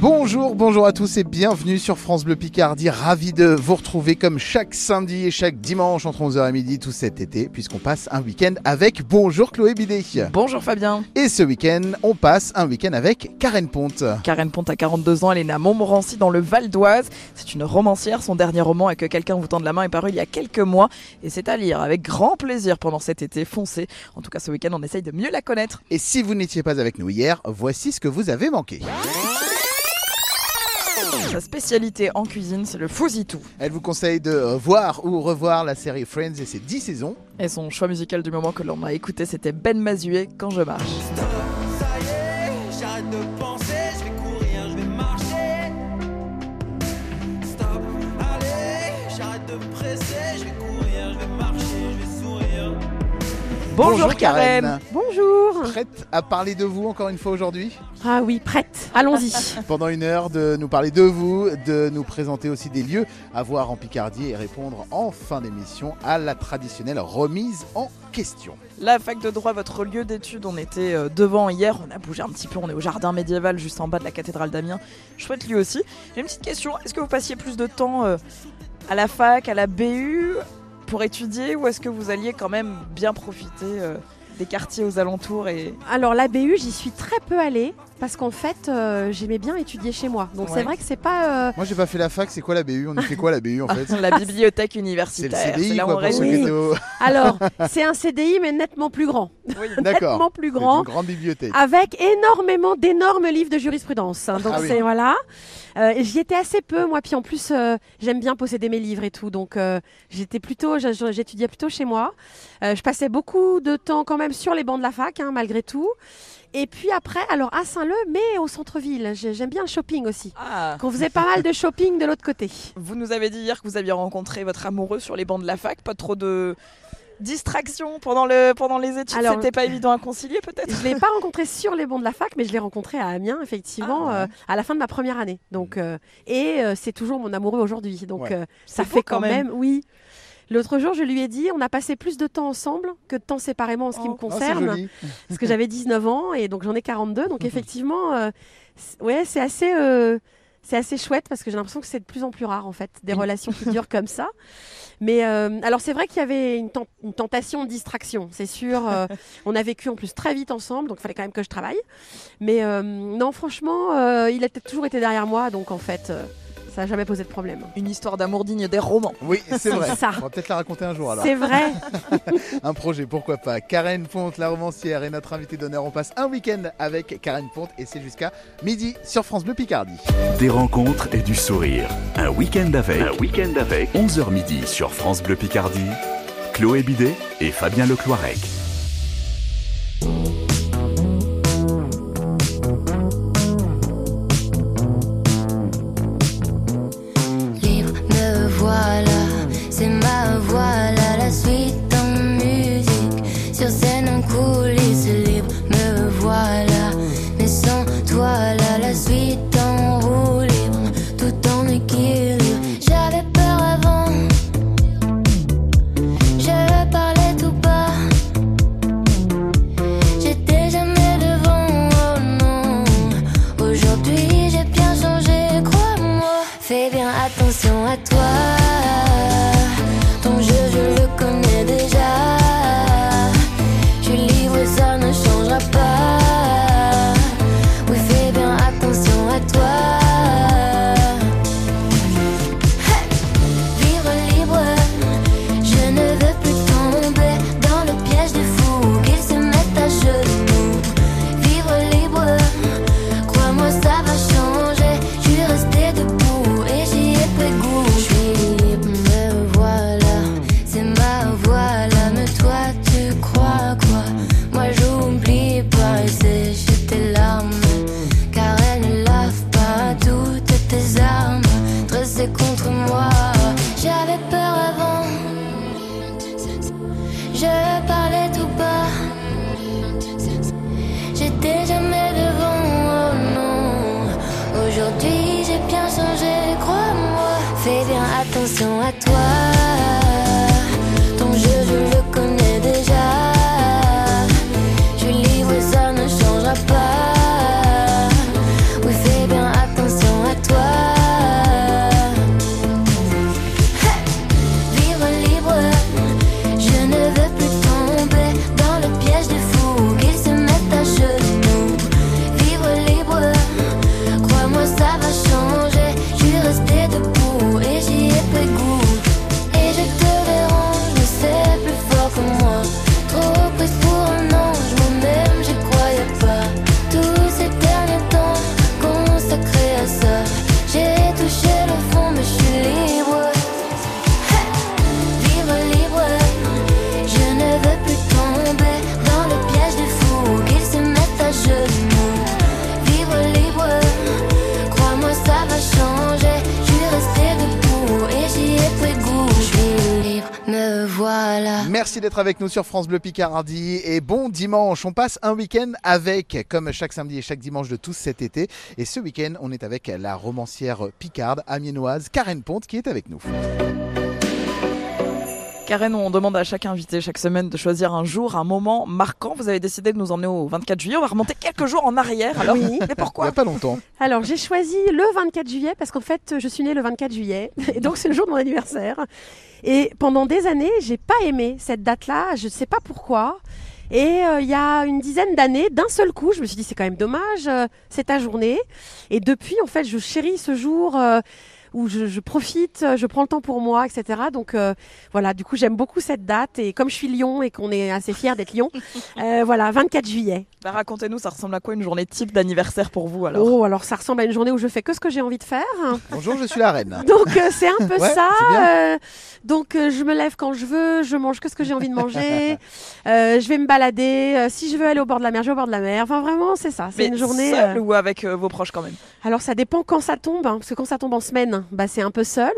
Bonjour, bonjour à tous et bienvenue sur France Bleu Picardie. Ravi de vous retrouver comme chaque samedi et chaque dimanche entre 11h et midi tout cet été, puisqu'on passe un week-end avec Bonjour Chloé Bidet. Bonjour Fabien. Et ce week-end, on passe un week-end avec Karen Ponte. Karen Ponte a 42 ans, elle est née à Montmorency dans le Val d'Oise. C'est une romancière. Son dernier roman, avec quelqu'un vous tend de la main, est paru il y a quelques mois et c'est à lire avec grand plaisir pendant cet été foncé. En tout cas, ce week-end, on essaye de mieux la connaître. Et si vous n'étiez pas avec nous hier, voici ce que vous avez manqué. Sa spécialité en cuisine, c'est le fousitou. Elle vous conseille de voir ou revoir la série Friends et ses 10 saisons. Et son choix musical du moment que l'on a écouté, c'était Ben Mazuet, Quand je marche. Ça y est, j'arrête de penser, Bonjour, Bonjour, Karen. Karen. Bonjour. Prête à parler de vous encore une fois aujourd'hui Ah oui, prête. Allons-y. Pendant une heure de nous parler de vous, de nous présenter aussi des lieux à voir en Picardie et répondre en fin d'émission à la traditionnelle remise en question. La fac de droit, votre lieu d'études, on était euh, devant hier, on a bougé un petit peu, on est au jardin médiéval juste en bas de la cathédrale d'Amiens. Chouette lieu aussi. J'ai une petite question, est-ce que vous passiez plus de temps euh, à la fac, à la BU pour étudier ou est-ce que vous alliez quand même bien profiter euh, des quartiers aux alentours et Alors la BU, j'y suis très peu allée parce qu'en fait, euh, j'aimais bien étudier chez moi. Donc Ouais. c'est vrai que c'est pas. euh, Moi j'ai pas fait la fac, c'est quoi la BU On y fait quoi la BU en fait? La bibliothèque C'est le universitaire CDI là quoi on pour au... Alors, c'est un CDI mais nettement plus grand, Oui. D'accord. nettement plus grand. une grande bibliothèque. Avec énormément d'énormes livres de jurisprudence. hein. Donc Ah oui. c'est voilà. Euh, J'y étais assez peu moi. Puis en plus, euh, j'aime bien posséder mes livres et tout. Donc j'étais plutôt, j'étudiais plutôt chez moi. Je passais beaucoup de temps quand même sur les bancs de la fac, hein, malgré tout. Et puis après, alors à Saint-Leu, mais au centre-ville. J'ai- J'aime bien le shopping aussi. Ah, Qu'on faisait pas mal de shopping de l'autre côté. vous nous avez dit hier que vous aviez rencontré votre amoureux sur les bancs de la fac, pas trop de distractions pendant, le, pendant les études, Alors- c'était pas évident à concilier peut-être? Je l'ai pas rencontré sur les bancs de la fac, mais je l'ai rencontré à Amiens, effectivement, Ah, ouais. euh, à la fin de ma première année. Donc, euh, et euh, c'est toujours mon amoureux aujourd'hui. Donc, Ouais. ça fait quand quand même. même, oui. L'autre jour, je lui ai dit, on a passé plus de temps ensemble que de temps séparément en ce qui Oh. me Oh, c'est concerne, parce que j'avais 19 ans et donc j'en ai 42. Donc effectivement, euh, ouais, c'est assez, euh, c'est assez chouette parce que j'ai l'impression que c'est de plus en plus rare en fait, des relations qui durent comme ça. Mais euh, alors c'est vrai qu'il y avait une, ten- une tentation de distraction, c'est sûr. euh, on a vécu en plus très vite ensemble, donc il fallait quand même que je travaille. Mais euh, non, franchement, il a toujours été derrière moi, donc en fait, ça n'a jamais posé de problème. Une histoire d'amour digne des romans. Oui, c'est vrai. ça. On va peut-être la raconter un jour alors. C'est vrai. Un projet, pourquoi pas. Karen Ponte, la romancière, est notre invitée d'honneur. On passe un week-end avec Karen Ponte et c'est jusqu'à midi sur France Bleu Picardie. Des rencontres et du sourire. Un week-end avec. Un week-end avec. 11h midi sur France Bleu Picardie. Chloé Bidet et Fabien Lecloirec. Attention à toi. Avec nous sur France Bleu Picardie et bon dimanche. On passe un week-end avec, comme chaque samedi et chaque dimanche de tous cet été. Et ce week-end, on est avec la romancière picarde, amiénoise, Karen Ponte, qui est avec nous. Karen, on demande à chaque invité chaque semaine de choisir un jour, un moment marquant. Vous avez décidé de nous emmener au 24 juillet. On va remonter quelques jours en arrière. Alors, Oui. mais Il n'y pourquoi a pas longtemps. Alors, j'ai choisi le 24 juillet parce qu'en fait, je suis née le 24 juillet. Et donc, c'est le jour de mon anniversaire. Et pendant des années, j'ai pas aimé cette date-là. Je ne sais pas pourquoi. Et euh, il y a une dizaine d'années, d'un seul coup, je me suis dit, c'est quand même dommage, euh, c'est ta journée. Et depuis, en fait, je chéris ce jour. euh, où je, je profite, je prends le temps pour moi, etc. Donc euh, voilà, du coup j'aime beaucoup cette date et comme je suis Lyon et qu'on est assez fiers d'être Lyon, euh, voilà, 24 juillet. Bah, Racontez-nous, ça ressemble à quoi une journée type d'anniversaire pour vous alors? Oh, alors ça ressemble à une journée où je fais que ce que j'ai envie de faire. Bonjour, je suis la reine. Donc euh, c'est un peu Ouais, ça. euh, donc euh, je me lève quand je veux, je mange que ce que j'ai envie de manger. euh, je vais me balader. euh, si je veux aller au bord de la mer, je vais au bord de la mer. Enfin vraiment c'est ça. C'est Mais une journée. seul euh, ou avec euh, vos proches quand même? Alors ça dépend quand ça tombe, hein, parce que quand ça tombe en semaine, bah c'est un peu seul.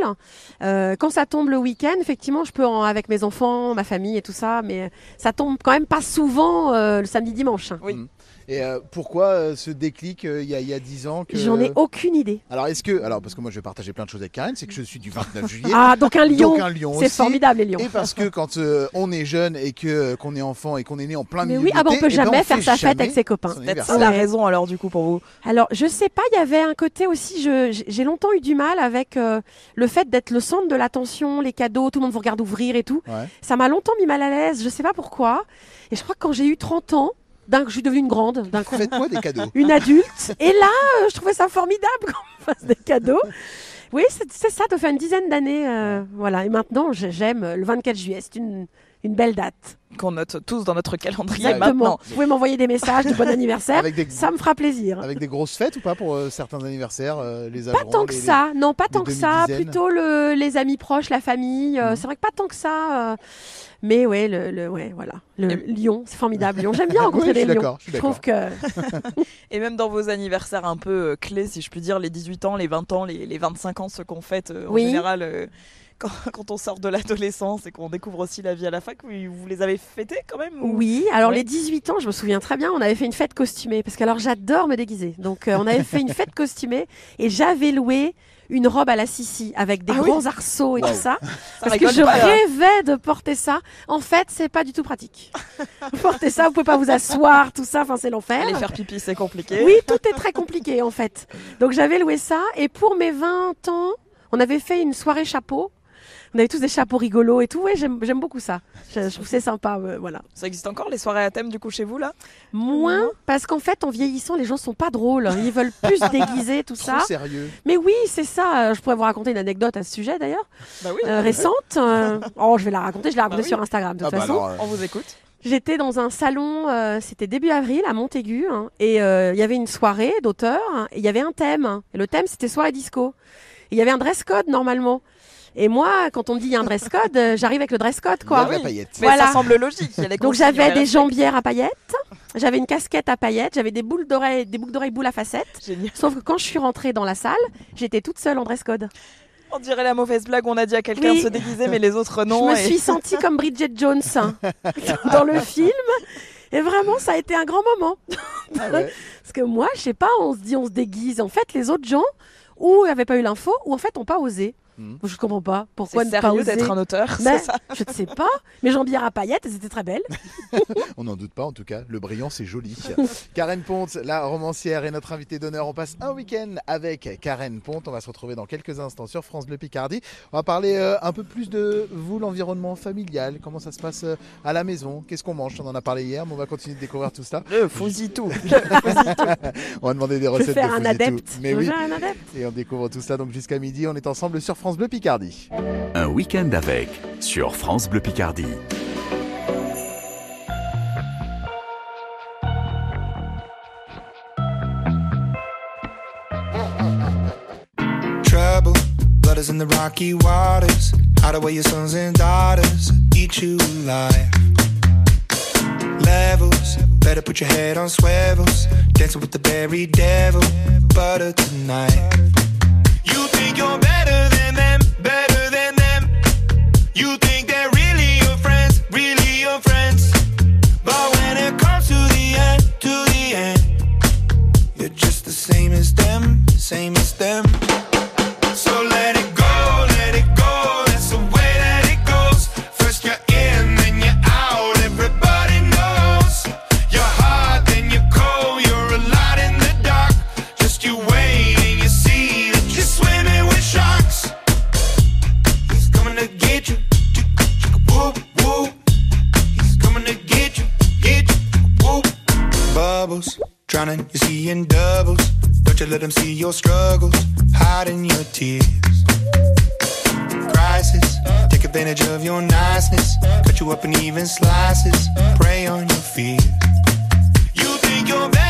Euh, quand ça tombe le week-end, effectivement, je peux en, avec mes enfants, ma famille et tout ça, mais ça tombe quand même pas souvent euh, le samedi dimanche. Oui. Et euh, pourquoi euh, ce déclic euh, il y, a- il y a 10 ans que... J'en ai aucune idée. Alors est-ce que... Alors parce que moi je vais partager plein de choses avec Karen, c'est que je suis du 29 juillet. Ah donc un lion, Donc un lion c'est aussi. formidable les lions. Et parce que quand euh, on est jeune et que qu'on est enfant et qu'on est né en plein Mais milieu oui, ah bah on peut eh ben, jamais on faire sa fête avec ses copains. Peut-être anniversaire. ça la raison alors du coup pour vous. Alors, je sais pas, il y avait un côté aussi, je- j'ai j'ai longtemps eu du mal avec euh, le fait d'être le centre de l'attention, les cadeaux, tout le monde vous regarde ouvrir et tout. Ouais. Ça m'a longtemps mis mal à l'aise, je sais pas pourquoi. Et je crois que quand j'ai eu 30 ans, d'un coup, je suis devenue une grande, d'un coup, Faites-moi des cadeaux. une adulte. Et là, euh, je trouvais ça formidable qu'on me fasse des cadeaux. Oui, c'est ça, ça fait une dizaine d'années. euh, voilà, et maintenant, j'ai- j'aime le 24 juillet, c'est une, une belle date. Qu'on note tous dans notre calendrier Exactement. maintenant. Vous pouvez m'envoyer des messages de bon anniversaire, Avec des, ça me fera plaisir. avec des grosses fêtes ou pas pour euh, certains anniversaires euh, les Pas tant que les- ça, non, pas tant que ça. Plutôt le, les amis proches, la famille. euh, Mhm. C'est vrai que pas tant que ça. euh, mais ouais, le, le- ouais, voilà. Le Et- lion, c'est formidable. Lyon, j'aime bien Oui, rencontrer je suis des d'accord, je suis Je trouve que Et même dans vos anniversaires un peu clés, si je puis dire, les 18 ans, les 20 ans, les, les 25 ans, ceux qu'on fête euh, en Oui. général euh, quand, quand on sort de l'adolescence et qu'on découvre aussi la vie à la fac, vous, vous les avez fêtés quand même ou- oui. Alors Ouais. les 18 ans, je me souviens très bien, on avait fait une fête costumée parce que alors j'adore me déguiser. Donc euh, on avait fait une fête costumée et j'avais loué une robe à la Sissi avec des Ah oui? grands arceaux et Wow. tout ça. Ça Parce que je pas, rêvais de porter ça. En fait, c'est pas du tout pratique. porter ça, vous pouvez pas vous asseoir, tout ça. Enfin, c'est l'enfer. Aller faire pipi, c'est compliqué. Oui, tout est très compliqué en fait. Donc j'avais loué ça et pour mes 20 ans, on avait fait une soirée chapeau. On avait tous des chapeaux rigolos et tout. Ouais, j'aime j'aime beaucoup ça. Je, je trouve que c'est sympa, euh, voilà. Ça existe encore les soirées à thème du coup chez vous là? Moins parce qu'en fait, en vieillissant, les gens sont pas drôles. Ils veulent plus se déguiser, tout Trop ça. sérieux. Mais oui, c'est ça. Euh, Je pourrais vous raconter une anecdote à ce sujet d'ailleurs, Bah oui, euh, récente. Euh, Oh, je vais la raconter. Je l'ai racontée Bah oui. sur Instagram de Ah toute bah façon. alors, euh, on vous écoute. J'étais dans un salon, euh, c'était début avril à Montaigu, hein, et euh, il y avait une soirée d'auteurs, hein, et il y avait un thème. hein, et le thème, c'était soirée disco. Et Il y avait un dress code normalement. Et moi, quand on me dit il y a un dress code, euh, j'arrive avec le dress code, il y quoi. la oui. paillette. Mais Voilà. ça semble logique. il y a les Donc j'avais a des jambières à paillettes, j'avais une casquette à paillettes, j'avais des boules d'oreilles, des boucles d'oreilles boules à facettes. Génial. Sauf que quand je suis rentrée dans la salle, j'étais toute seule en dress code. On dirait la mauvaise blague, on a dit à quelqu'un Oui. de se déguiser mais les autres non. je me et- suis sentie comme Bridget Jones hein, dans le film. Et vraiment, ça a été un grand moment. Ah ouais. Parce que moi, je sais pas, on se dit on se déguise. En fait, les autres gens, ou n'avaient pas eu l'info, ou en fait, n'ont pas osé. Mhm. Je comprends pas. Pourquoi C'est ne pas oser d'être un auteur, ça Je ne sais pas. Mes jambières à paillettes, elles étaient très belles. On n'en doute pas en tout cas, le brillant c'est joli. Karen Ponte, la romancière est notre invitée d'honneur. On passe un week-end avec Karen Ponte. On va se retrouver dans quelques instants sur France Bleu Picardie. On va parler euh, un peu plus de vous, l'environnement familial, comment ça se passe euh, à la maison, qu'est-ce qu'on mange? On en a parlé hier, mais on va continuer de découvrir tout ça. Le tout. On va demander des Je vais recettes faire de un adepte. Mais Je vais oui, faire un adepte. et on découvre tout ça donc jusqu'à midi. On est ensemble sur France Bleu Picardie. Un week-end avec sur France Bleu Picardie. trouble. Blood is in the rocky waters. Hide away your sons and daughters. Eat you alive. Levels. Better put your head on swivels. Dancing with the berry devil. Butter tonight. You think they're really your friends, really your friends. But when it comes to the end, to the end, you're just the same as them, same as them. Let them see your struggles, hiding your tears. Crisis, take advantage of your niceness, cut you up in even slices, prey on your fears. You think you're better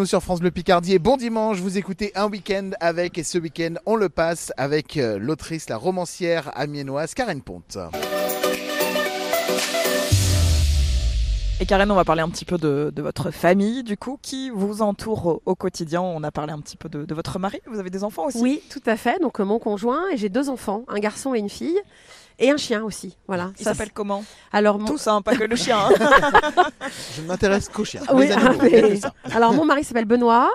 Nous sur France Bleu Picardie et bon dimanche. Vous écoutez un week-end avec et ce week-end on le passe avec euh, l'autrice, la romancière amiénoise Karen Ponte. Et Karen, on va parler un petit peu de, de votre famille, du coup, qui vous entoure au, au quotidien. On a parlé un petit peu de, de votre mari. Vous avez des enfants aussi? Oui, tout à fait. Donc euh, mon conjoint et j'ai deux enfants, un garçon et une fille, et un chien aussi. Voilà. Il s'appelle comment? Alors mon- Tous, hein, pas que le chien. hein. Je ne m'intéresse qu'aux chiens. Oui, ah, mais-. Alors mon mari s'appelle Benoît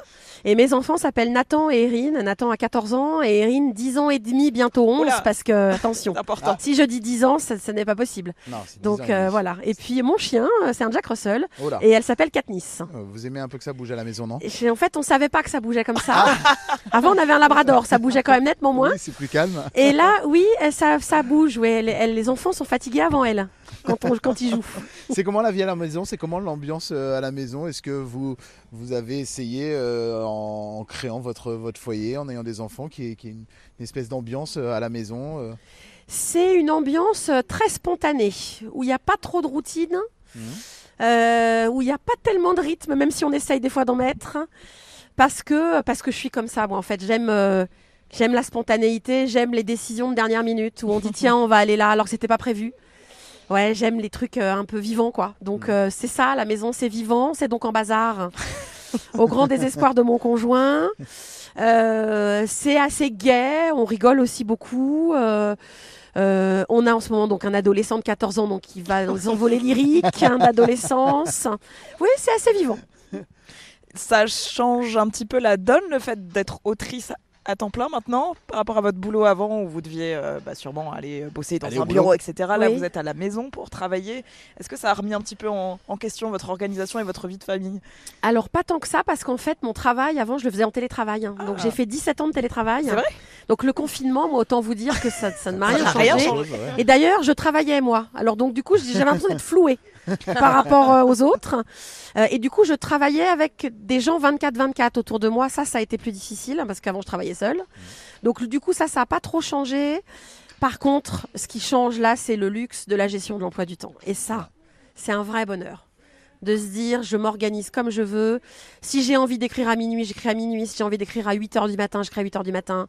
et mes enfants s'appellent Nathan et Erin. Nathan a 14 ans et Erin 10 ans et demi, bientôt 11 Oula. parce que attention. Important. Si je dis 10 ans, ça, ça n'est pas possible. Non, Donc euh, voilà. Et puis mon chien, c'est un Jack Russell et elle s'appelle Katniss. Euh, Vous aimez un peu que ça bouge à la maison, non? Et en fait, on savait pas que ça bougeait comme ça. Avant, on avait un Labrador, ça bougeait quand même nettement moins. Oui, c'est plus calme. Et là, oui, ça, ça bouge. Ouais, Elle- elle- les enfants sont fatigués avant elle quand, on, quand ils jouent. C'est comment la vie à la maison C'est comment l'ambiance euh, à la maison? Est-ce que vous, vous avez essayé euh, en, en créant votre, votre foyer, en ayant des enfants, qui est, qui est une, une espèce d'ambiance euh, à la maison euh? C'est une ambiance très spontanée où il n'y a pas trop de routine, euh, où il n'y a pas tellement de rythme, même si on essaye des fois d'en mettre, parce que parce que je suis comme ça. Moi, en fait, j'aime j'aime la spontanéité, j'aime les décisions de dernière minute où on dit tiens, on va aller là alors que c'était pas prévu. Ouais, j'aime les trucs euh, un peu vivants, quoi. Donc euh, c'est ça, la maison, c'est vivant, c'est donc en bazar. Au grand désespoir de mon conjoint. Euh, c'est assez gai, on rigole aussi beaucoup. euh, on a en ce moment donc un adolescent de 14 ans donc qui va dans les envolées lyriques hein, d'adolescence. Oui, c'est assez vivant. Ça change un petit peu la donne, le fait d'être autrice à temps plein maintenant, par rapport à votre boulot avant où vous deviez euh, bah, sûrement aller bosser dans un bureau, etc. Là, Oui. vous êtes à la maison pour travailler. Est-ce que ça a remis un petit peu en, en question votre organisation et votre vie de famille? Alors pas tant que ça parce qu'en fait mon travail avant je le faisais en télétravail. hein. Donc Ah. j'ai fait 17 ans de télétravail. C'est vrai? Donc le confinement, moi autant vous dire que ça, ça ne m'a rien changé. rien changé. Ouais. Et d'ailleurs, je travaillais moi. Alors donc du coup, j'avais l'impression d'être flouée par rapport euh, aux autres. Euh, et du coup, je travaillais avec des gens 24-24 autour de moi. Ça, ça a été plus difficile parce qu'avant, je travaillais seule. Donc du coup, ça, ça n'a pas trop changé. Par contre, ce qui change là, c'est le luxe de la gestion de l'emploi du temps. Et ça, c'est un vrai bonheur. De se dire, je m'organise comme je veux. Si j'ai envie d'écrire à minuit, j'écris à minuit. Si j'ai envie d'écrire à 8 heures du matin, j'écris à 8 heures du matin.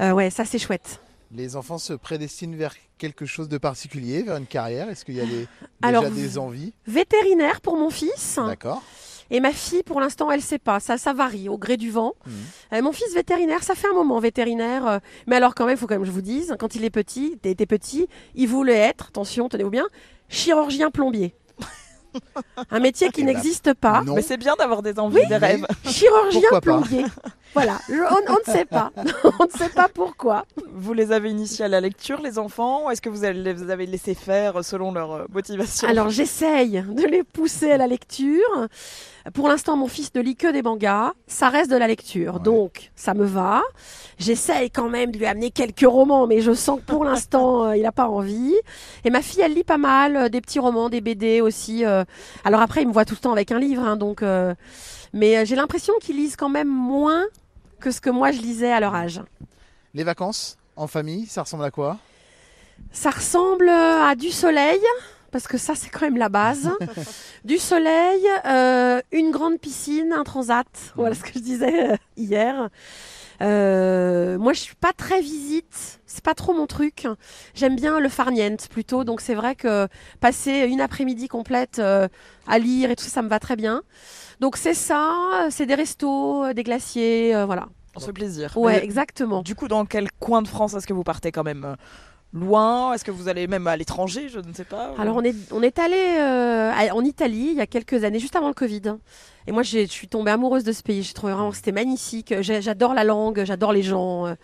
Euh, ouais, ça, c'est chouette. Les enfants se prédestinent vers quelque chose de particulier, vers une carrière? Est-ce qu'il y a des, déjà des envies? Vétérinaire pour mon fils. D'accord. Et ma fille, pour l'instant, elle sait pas. Ça, ça varie au gré du vent. Mhm. Euh, mon fils vétérinaire, ça fait un moment vétérinaire. euh, mais alors quand même, il faut quand même que je vous dise, quand il est petit, était petit, il voulait être, attention, tenez-vous bien, chirurgien plombier. Un métier qui ben, n'existe pas. Non. Mais c'est bien d'avoir des envies, des rêves. Chirurgien plombier. Voilà, Je- on, on ne sait pas. on ne sait pas pourquoi. Vous les avez initiés à la lecture, les enfants ou Est-ce que vous les avez laissés faire selon leur euh, motivation? Alors j'essaye de les pousser à la lecture. Pour l'instant, mon fils ne lit que des mangas. Ça reste de la lecture, Ouais. donc ça me va. J'essaye quand même de lui amener quelques romans, mais je sens que pour l'instant, euh, il n'a pas envie. Et ma fille, elle lit pas mal, euh, des petits romans, des BD aussi. euh. Alors après, il me voit tout le temps avec un livre, hein, donc. Mais j'ai l'impression qu'ils lisent quand même moins que ce que moi je lisais à leur âge. Les vacances en famille, ça ressemble à quoi? Ça ressemble à du soleil, parce que ça, c'est quand même la base. du soleil, euh, une grande piscine, un transat. Voilà ce que je disais euh, hier. Euh, moi, je suis pas très visite. C'est pas trop mon truc. J'aime bien le farniente plutôt. Donc, c'est vrai que passer une après-midi complète euh, à lire et tout ça, ça me va très bien. Donc, c'est ça. C'est des restos, des glaciers, euh, voilà. On se fait plaisir. Ouais, Mais, exactement. Du coup, dans quel coin de France est-ce que vous partez quand même euh, loin? Est-ce que vous allez même à l'étranger? Je ne sais pas. Alors on est, on est allé euh, en Italie il y a quelques années, juste avant le Covid. Et moi je suis tombée amoureuse de ce pays. J'ai trouvé vraiment que c'était magnifique. J'adore la langue, j'adore les gens. euh,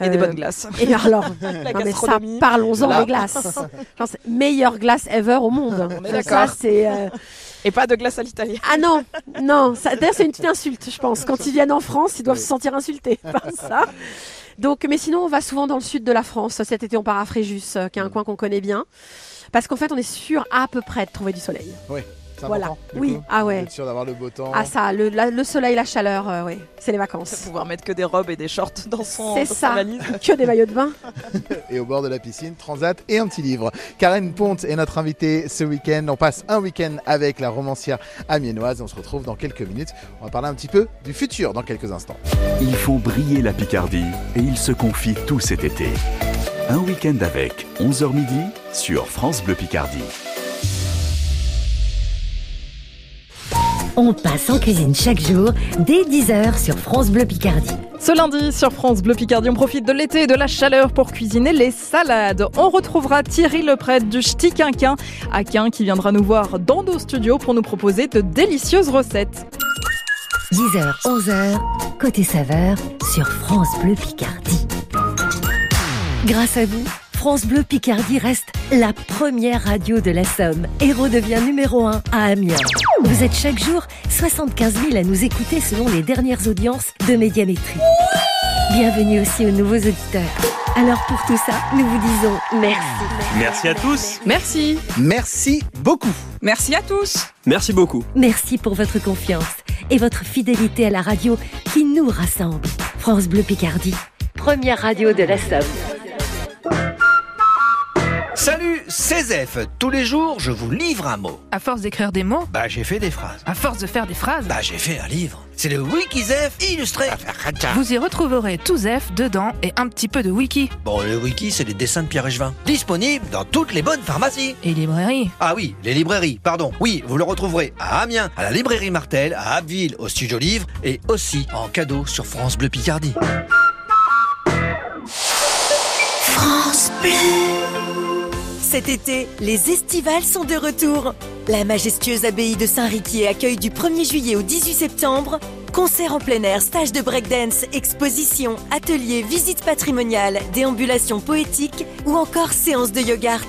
a des euh, bonnes glaces. Et alors, non, mais ça, parlons-en des glaces. Genre, meilleure glace ever au monde. On est Ça, d'accord. c'est euh, Et pas de glace à l'italienne. ah non, non. ça- D'ailleurs c'est une petite insulte, je pense. Quand ils viennent en France, ils doivent Oui. se sentir insultés par ça. Donc, mais sinon, on va souvent dans le sud de la France. Cet été, on part à Fréjus, euh, qui est un coin qu'on connaît bien. Parce qu'en fait, on est sûr à peu près de trouver du soleil. Voilà. important, Oui, coup ah ouais. êtes sûr d'avoir le beau temps Ah ça, le, la- le soleil, la chaleur, euh, oui, c'est les vacances. pouvoir mettre que des robes et des shorts dans son C'est sa ça. valise. Que des maillots de bain. et au bord de la piscine, transat et un petit livre. Karen Ponte est notre invitée ce week-end. On passe un week-end avec la romancière amiénoise. On se retrouve dans quelques minutes. On va parler un petit peu du futur dans quelques instants. Ils font briller la Picardie et ils se confient tout cet été. Un week-end avec 11h midi sur France Bleu Picardie. On passe en cuisine chaque jour dès 10h sur France Bleu Picardie. Ce lundi, sur France Bleu Picardie, on profite de l'été et de la chaleur pour cuisiner les salades. On retrouvera Thierry Leprêtre du Ch'ti Quinquin, Aquin qui viendra nous voir dans nos studios pour nous proposer de délicieuses recettes. 10h, 11h, côté saveur sur France Bleu Picardie. Grâce à vous, France Bleu Picardie reste la première radio de la Somme et redevient numéro 1 à Amiens. Vous êtes chaque jour 75 000 à nous écouter selon les dernières audiences de Médiamétrie. Bienvenue aussi aux nouveaux auditeurs. Alors pour tout ça, nous vous disons merci. Merci à tous. Merci. Merci beaucoup. Merci à tous. Merci beaucoup. Merci pour votre confiance et votre fidélité à la radio qui nous rassemble. France Bleu Picardie, première radio de la Somme. Salut, c'est Zef. Tous les jours, je vous livre un mot. À force d'écrire des mots, Bah, j'ai fait des phrases. à force de faire des phrases, Bah, j'ai fait un livre. C'est le WikiZef illustré. vous y retrouverez tout Zef dedans et un petit peu de wiki Bon, le wiki, c'est les dessins de Pierre Échevin. Disponible dans toutes les bonnes pharmacies. et librairie. Ah oui, les librairies, pardon. Oui, vous le retrouverez à Amiens, à la librairie Martel, à Abbeville, au Studio Livre et aussi en cadeau sur France Bleu Picardie. Cet été, les estivales sont de retour. La majestueuse abbaye de Saint-Riquier accueille du 1er juillet au 18 septembre concerts en plein air, stages de breakdance, expositions, ateliers, visites patrimoniales, déambulations poétiques ou encore séances de yoga.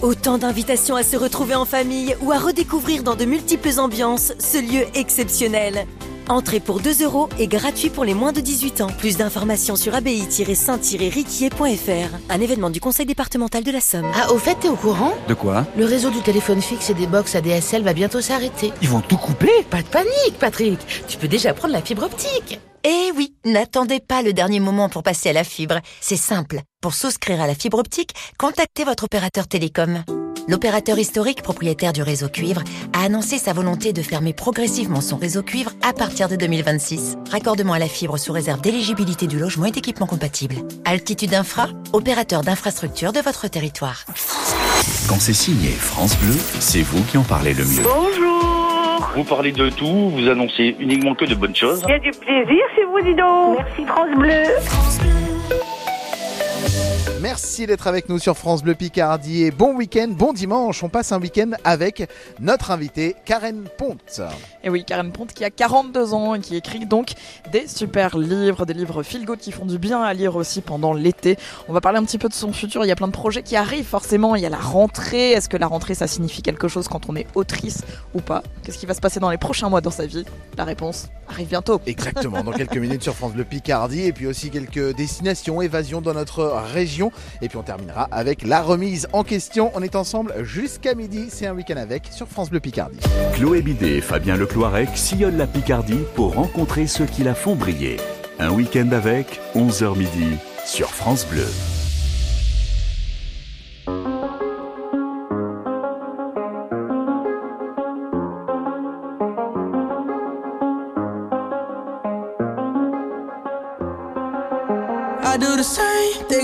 Autant d'invitations à se retrouver en famille ou à redécouvrir dans de multiples ambiances ce lieu exceptionnel. Entrée pour 2 euros et gratuit pour les moins de 18 ans. Plus d'informations sur abbaye-saint-riquier.fr. Un événement du conseil départemental de la Somme. Ah, au fait, t'es au courant? De quoi? Le réseau du téléphone fixe et des box ADSL va bientôt s'arrêter. Ils vont tout couper? Pas de panique, Patrick. Tu peux déjà prendre la fibre optique. Eh oui, n'attendez pas le dernier moment pour passer à la fibre. C'est simple. Pour souscrire à la fibre optique, contactez votre opérateur télécom. L'opérateur historique propriétaire du réseau cuivre a annoncé sa volonté de fermer progressivement son réseau cuivre à partir de 2026. Raccordement à la fibre sous réserve d'éligibilité du logement et d'équipement compatible. Altitude Infra, opérateur d'infrastructure de votre territoire. Quand c'est signé France Bleu, c'est vous qui en parlez le mieux. Bonjour Vous parlez de tout, vous annoncez uniquement que de bonnes choses. Il y a du plaisir chez vous, dis donc. Merci France Bleu. Merci d'être avec nous sur France Bleu Picardie et bon week-end, bon dimanche. On passe un week-end avec notre invitée Karen Ponte. Et oui, Karen Ponte qui a 42 ans et qui écrit donc des super livres, des livres feel good qui font du bien à lire aussi pendant l'été. On va parler un petit peu de son futur. Il y a plein de projets qui arrivent forcément. Il y a la rentrée. Est-ce que la rentrée ça signifie quelque chose quand on est autrice ou pas? Qu'est-ce qui va se passer dans les prochains mois dans sa vie? La réponse arrive bientôt. Exactement, dans quelques minutes sur France Bleu Picardie et puis aussi quelques destinations, évasions dans notre région. Et puis on terminera avec la remise en question. On est ensemble jusqu'à midi. C'est un week-end avec sur France Bleu Picardie. Chloé Bidet et Fabien Lecloirec sillonnent la Picardie pour rencontrer ceux qui la font briller. Un week-end avec, 11h midi, sur France Bleu. I do the same thing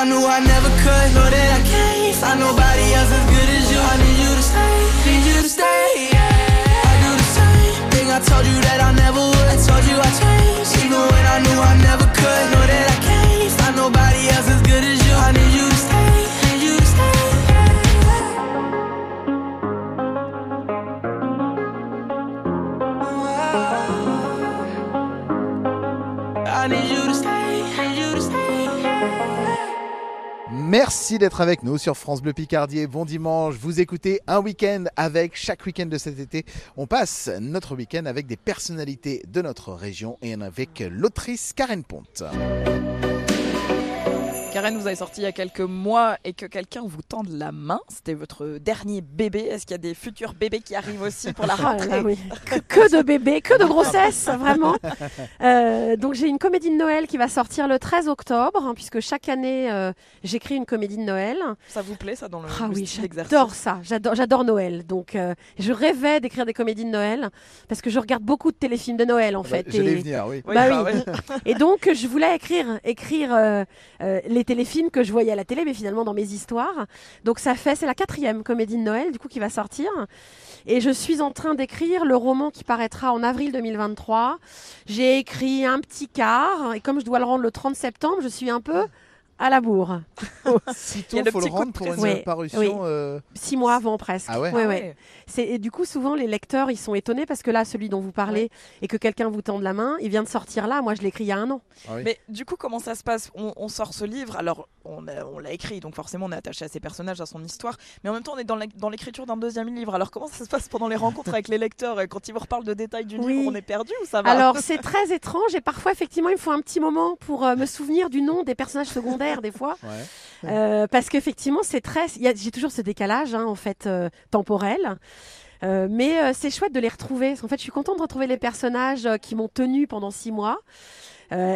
I knew I never could. Know that I d'être avec nous sur France Bleu Picardie. Bon dimanche, vous écoutez un week-end avec chaque week-end de cet été. On passe notre week-end avec des personnalités de notre région et avec l'autrice Karen Ponte. Karen, vous avez sorti il y a quelques mois et que quelqu'un vous tende la main. C'était votre dernier bébé. Est-ce qu'il y a des futurs bébés qui arrivent aussi pour la Ah là rentrée oui. que, que de bébés, que de grossesse, vraiment. Euh, donc j'ai une comédie de Noël qui va sortir le 13 octobre, hein, puisque chaque année euh, j'écris une comédie de Noël. Ça vous plaît ça dans le, Ah le oui, j'adore ça. J'adore, j'adore Noël. Donc, euh, je rêvais d'écrire des comédies de Noël parce que je regarde beaucoup de téléfilms de Noël en Bah, fait. Et- venir, oui. Oui, Bah bah oui. Et donc, je voulais écrire, écrire euh, euh, les téléfilms que je voyais à la télé, mais finalement dans mes histoires. Donc, ça fait, c'est la quatrième comédie de Noël du coup qui va sortir. Et je suis en train d'écrire le roman qui paraîtra en avril 2023. J'ai écrit un petit quart et comme je dois le rendre le 30 septembre, je suis un peu à la bourre. Si Il y a tôt, le faut le petit coup de rendre pour une pression. Oui, parution. oui. euh, Six mois avant presque. Ah ouais? Ouais, Ah ouais. Et du coup souvent les lecteurs ils sont étonnés parce que là celui dont vous parlez et que quelqu'un vous tende la main, il vient de sortir là. Moi je l'ai écrit il y a un an. ah oui. Mais du coup, comment ça se passe? On, on sort ce livre, alors on l'a écrit, donc forcément on est attaché à ses personnages, à son histoire, mais en même temps on est dans l'écriture d'un deuxième livre. Alors comment ça se passe pendant les rencontres avec les lecteurs? Euh, Quand ils vous reparlent de détails du Oui. livre, on est perdu ou ça va? Alors c'est très étrange et parfois effectivement il me faut un petit moment pour euh, me souvenir du nom des personnages secondaires des fois. Ouais. Euh, parce qu'effectivement, c'est très. J'ai toujours ce décalage, hein, en fait, euh, temporel. Euh, mais euh, c'est chouette de les retrouver. En fait, je suis contente de retrouver les personnages euh, qui m'ont tenu pendant six mois.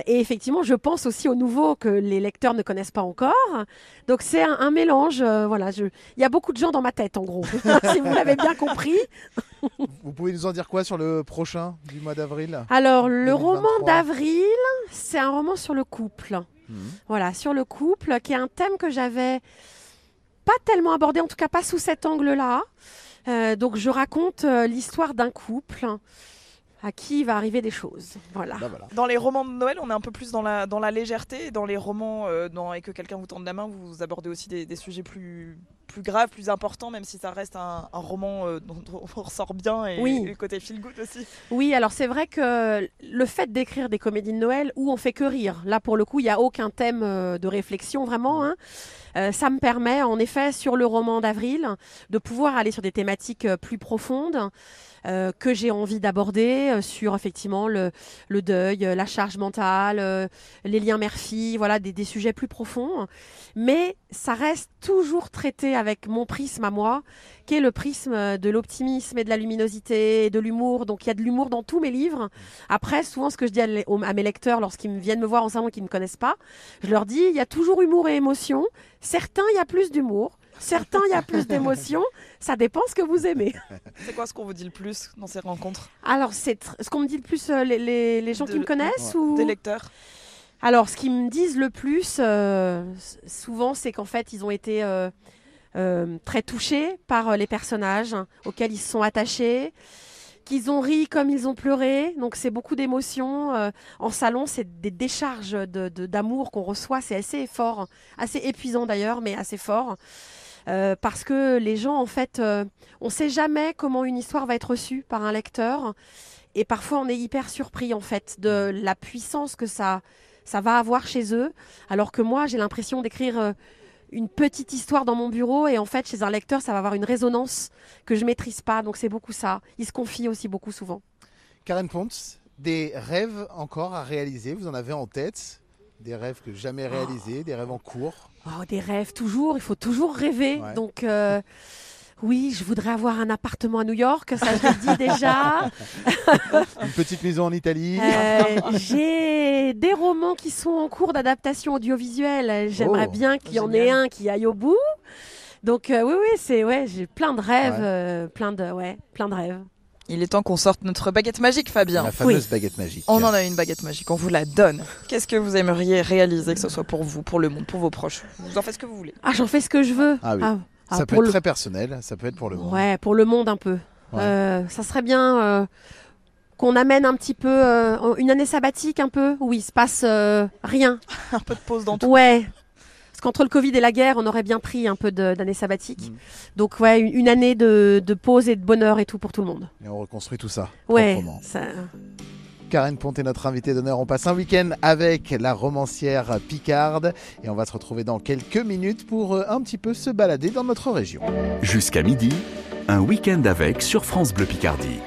Et effectivement, je pense aussi aux nouveaux que les lecteurs ne connaissent pas encore. Donc c'est un, un mélange. voilà, je... il y a beaucoup de gens dans ma tête, en gros. si vous l'avez bien compris. Vous pouvez nous en dire quoi sur le prochain du mois d'avril? Alors, le 2023. roman d'avril, c'est un roman sur le couple. Mhm. Voilà, sur le couple, qui est un thème que j'avais pas tellement abordé, en tout cas pas sous cet angle-là. Euh, donc, je raconte euh, l'histoire d'un couple à qui il va arriver des choses. Voilà. Bah, Dans les romans de Noël, on est un peu plus dans la, dans la légèreté. Et dans les romans euh, dans, et que quelqu'un vous tende la main, vous abordez aussi des, des sujets plus, plus graves, plus importants, même si ça reste un, un roman euh, dont on ressort bien et, Oui. et le côté feel good aussi. Oui, alors c'est vrai que le fait d'écrire des comédies de Noël où on fait que rire, là pour le coup, il n'y a aucun thème de réflexion vraiment. hein. Euh, ça me permet en effet sur le roman d'avril de pouvoir aller sur des thématiques euh, plus profondes. Euh, que j'ai envie d'aborder euh, sur effectivement le, le deuil, euh, la charge mentale, les liens mère-fille, voilà des, des sujets plus profonds. Mais ça reste toujours traité avec mon prisme à moi, qui est le prisme de l'optimisme et de la luminosité et de l'humour. Donc il y a de l'humour dans tous mes livres. Après, souvent, ce que je dis à, mes lecteurs lorsqu'ils viennent me voir en salon qu'ils ne me connaissent pas, je leur dis il y a toujours humour et émotion. Certains, il y a plus d'humour. Certains, il y a plus d'émotion. Ça dépend ce que vous aimez. C'est quoi ce qu'on vous dit le plus dans ces rencontres? Alors, c'est tr- ce qu'on me dit le plus, euh, les, les- les gens De- qui me connaissent ou Des lecteurs? Alors, ce qu'ils me disent le plus, euh, s- souvent, c'est qu'en fait, ils ont été euh, euh, très touchés par euh, les personnages auxquels ils se sont attachés, qu'ils ont ri comme ils ont pleuré. Donc, c'est beaucoup d'émotions. Euh, en salon, c'est des décharges de- de- d'amour qu'on reçoit. C'est assez fort, assez épuisant d'ailleurs, mais assez fort. Euh, parce que les gens, en fait, euh, on ne sait jamais comment une histoire va être reçue par un lecteur. Et parfois, on est hyper surpris, en fait, de la puissance que ça, ça va avoir chez eux. Alors que moi, j'ai l'impression d'écrire euh, une petite histoire dans mon bureau. Et en fait, chez un lecteur, ça va avoir une résonance que je maîtrise pas. Donc, c'est beaucoup ça. Il se confie aussi beaucoup souvent. Karen Ponce, des rêves encore à réaliser, vous en avez en tête? Des rêves que jamais réalisés, des rêves en cours? Oh, des rêves, toujours. Il faut toujours rêver. Ouais. Donc, euh, oui, je voudrais avoir un appartement à New York. Ça, je le dis déjà. Une petite maison en Italie Euh, J'ai des romans qui sont en cours d'adaptation audiovisuelle. J'aimerais Oh, bien qu'il y en ait un qui aille au bout. Donc euh, oui, oui, c'est ouais, j'ai plein de rêves, Ouais. euh, plein de ouais, plein de rêves. Il est temps qu'on sorte notre baguette magique, Fabien. La fameuse baguette magique. On en a une baguette magique, on vous la donne. Qu'est-ce que vous aimeriez réaliser, que ce soit pour vous, pour le monde, pour vos proches? Vous en faites ce que vous voulez. Ah, j'en fais ce que je veux. Ah oui. ah, ça peut pour être le- très personnel, ça peut être pour le monde. Ouais, pour le monde un peu. Ouais. Euh, ça serait bien euh, qu'on amène un petit peu euh, une année sabbatique un peu où il se passe euh, rien. un peu de pause dans tout. Ouais. Qu'entre le Covid et la guerre, on aurait bien pris un peu de- d'année sabbatique. Mm. Donc ouais, une, année de, de pause et de bonheur et tout pour tout le monde. Et on reconstruit tout ça. Ouais. Ça... Karen Ponte est notre invitée d'honneur. On passe un week-end avec la romancière Picarde et on va se retrouver dans quelques minutes pour euh, un petit peu se balader dans notre région. Jusqu'à midi, un week-end avec sur France Bleu Picardie.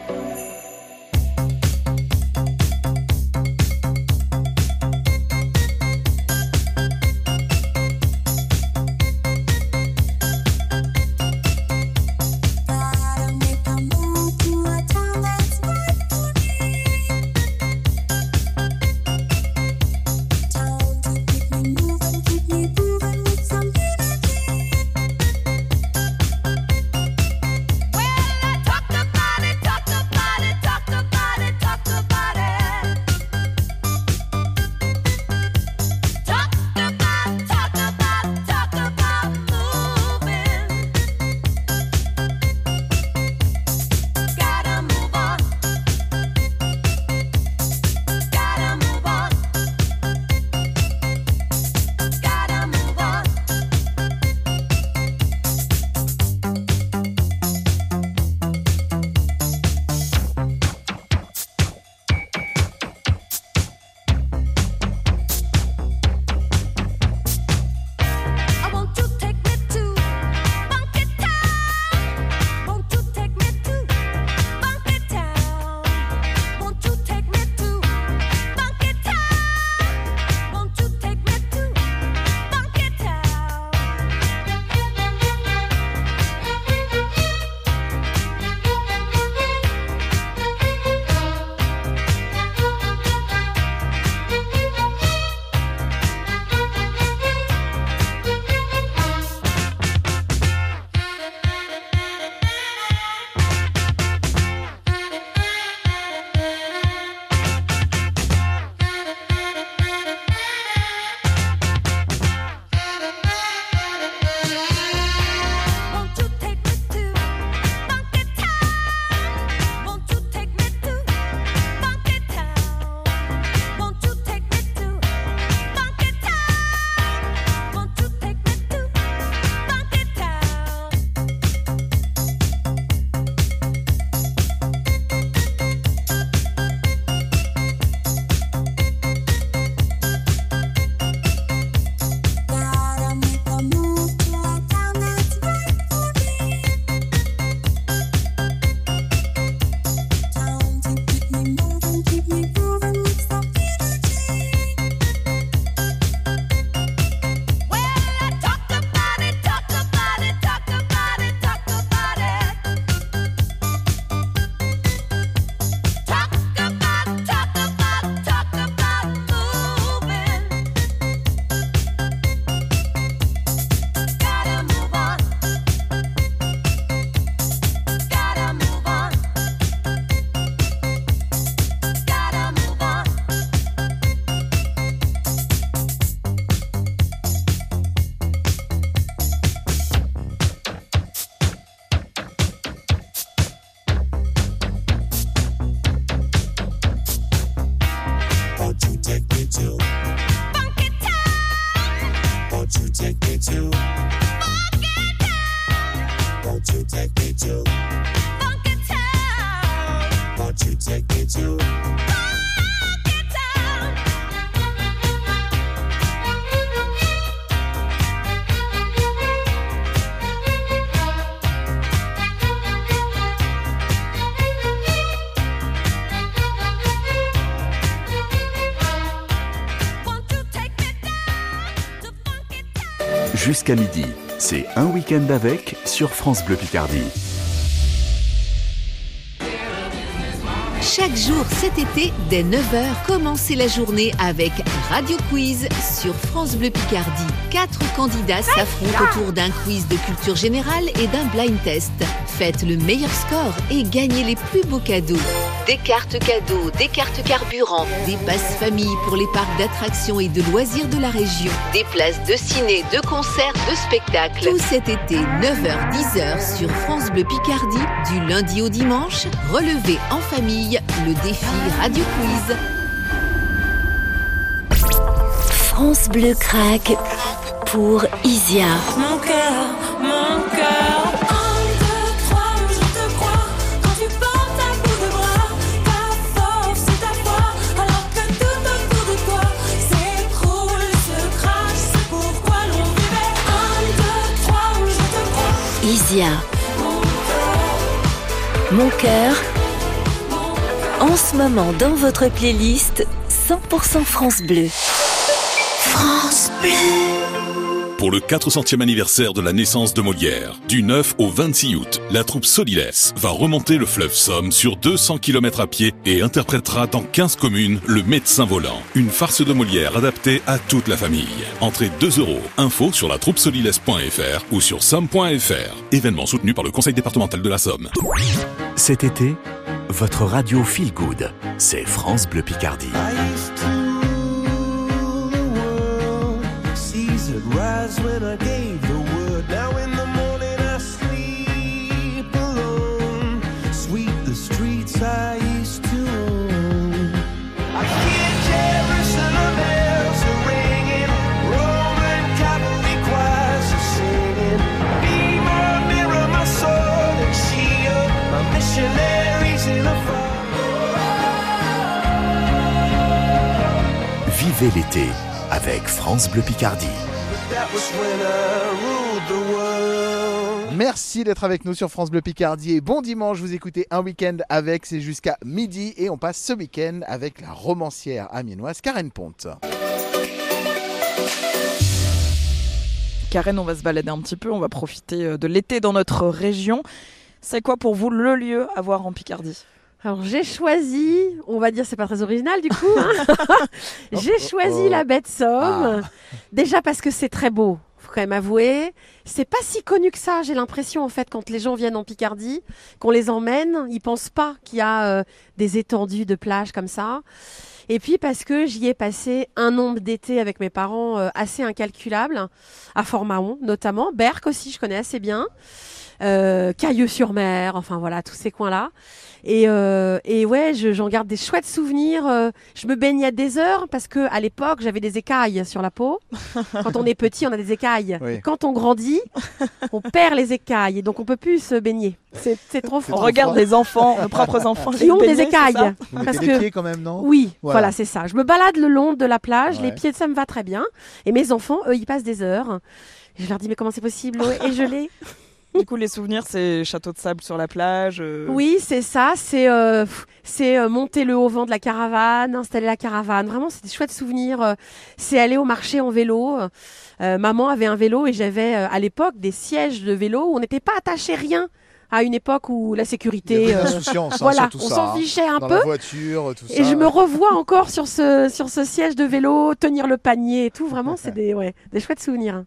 Jusqu'à midi. C'est un week-end avec sur France Bleu Picardie. Chaque jour cet été, dès 9h, commencez la journée avec Radio Quiz sur France Bleu Picardie. Quatre candidats s'affrontent autour d'un quiz de culture générale et d'un blind test. Faites le meilleur score et gagnez les plus beaux cadeaux. Des cartes cadeaux, des cartes carburant, des passes famille pour les parcs d'attractions et de loisirs de la région, des places de ciné, de concerts, de spectacles. Tout cet été, 9h-10h sur France Bleu Picardie, du lundi au dimanche, relevez en famille le défi Radio Quiz. France Bleu craque pour Isia. Mon cœur, mon cœur. Mon cœur. En ce moment dans votre playlist 100% France Bleu. France Bleu. Pour le 400e anniversaire de la naissance de Molière, du 9 au 26 août, la troupe Soliles va remonter le fleuve Somme sur 200 km à pied et interprétera dans 15 communes Le Médecin Volant, une farce de Molière adaptée à toute la famille. Entrée 2 euros. Info sur la troupe soliles.fr ou sur somme.fr. Événement soutenu par le Conseil départemental de la Somme. Cet été, votre radio Feel Good, c'est France Bleu Picardie. Rise when I gave the word. Now in the morning I sleep alone. Sweep the streets I used to own. I hear Jerusalem bells are ringing. Roman cavalry choirs are singing. Be my mirror, my sword and shield. My missionaries in a Vivez l'été avec France Bleu Picardie. Merci d'être avec nous sur France Bleu Picardie et bon dimanche, vous écoutez un week-end avec, c'est jusqu'à midi et on passe ce week-end avec la romancière amiénoise Karen Ponte. Karen, on va se balader un petit peu, on va profiter euh, de l'été dans notre région. C'est quoi pour vous le lieu à voir en Picardie? Alors j'ai choisi, on va dire c'est pas très original du coup, hein. j'ai choisi oh. la baie de Somme. Ah. Déjà parce que c'est très beau, faut quand même avouer. C'est pas si connu que ça, j'ai l'impression en fait quand les gens viennent en Picardie, qu'on les emmène, ils pensent pas qu'il y a euh, des étendues de plage comme ça. Et puis parce que j'y ai passé un nombre d'étés avec mes parents euh, assez incalculable, à Fort-Mahon notamment, Berck aussi je connais assez bien, euh, Cailleux-sur-Mer, enfin voilà tous ces coins-là. Et, euh, et ouais, je- j'en garde des chouettes souvenirs. euh, je me baignais à des heures parce que à l'époque j'avais des écailles sur la peau. Quand on est petit, on a des écailles. Oui. Et Quand on grandit, on perd les écailles et donc on peut plus se baigner. C'est trop On fort. regarde les enfants, nos propres enfants, qui ont baigner, des écailles. Vous mettez les pieds quand même, non? Oui, Voilà. voilà, c'est ça. Je me balade le long de la plage, les pieds, ça me va très bien. Et mes enfants, eux, ils passent des heures. Je leur dis, mais comment c'est possible? Et je l'ai. Du coup, les souvenirs, c'est château de sable sur la plage. euh, Oui, c'est ça. C'est euh, c'est euh, monter le haut vent de la caravane, installer la caravane. Vraiment, c'est des chouettes souvenirs. C'est aller au marché en vélo. Euh, maman avait un vélo et j'avais euh, à l'époque des sièges de vélo où on n'était pas attaché rien. À une époque où la sécurité, euh, l'insouciance, hein, voilà, sur tout on ça, s'en hein. fichait un Dans peu. la voiture, tout Et ça. je me revois encore sur ce sur ce siège de vélo, tenir le panier et tout. Vraiment, c'est des ouais, des chouettes souvenirs.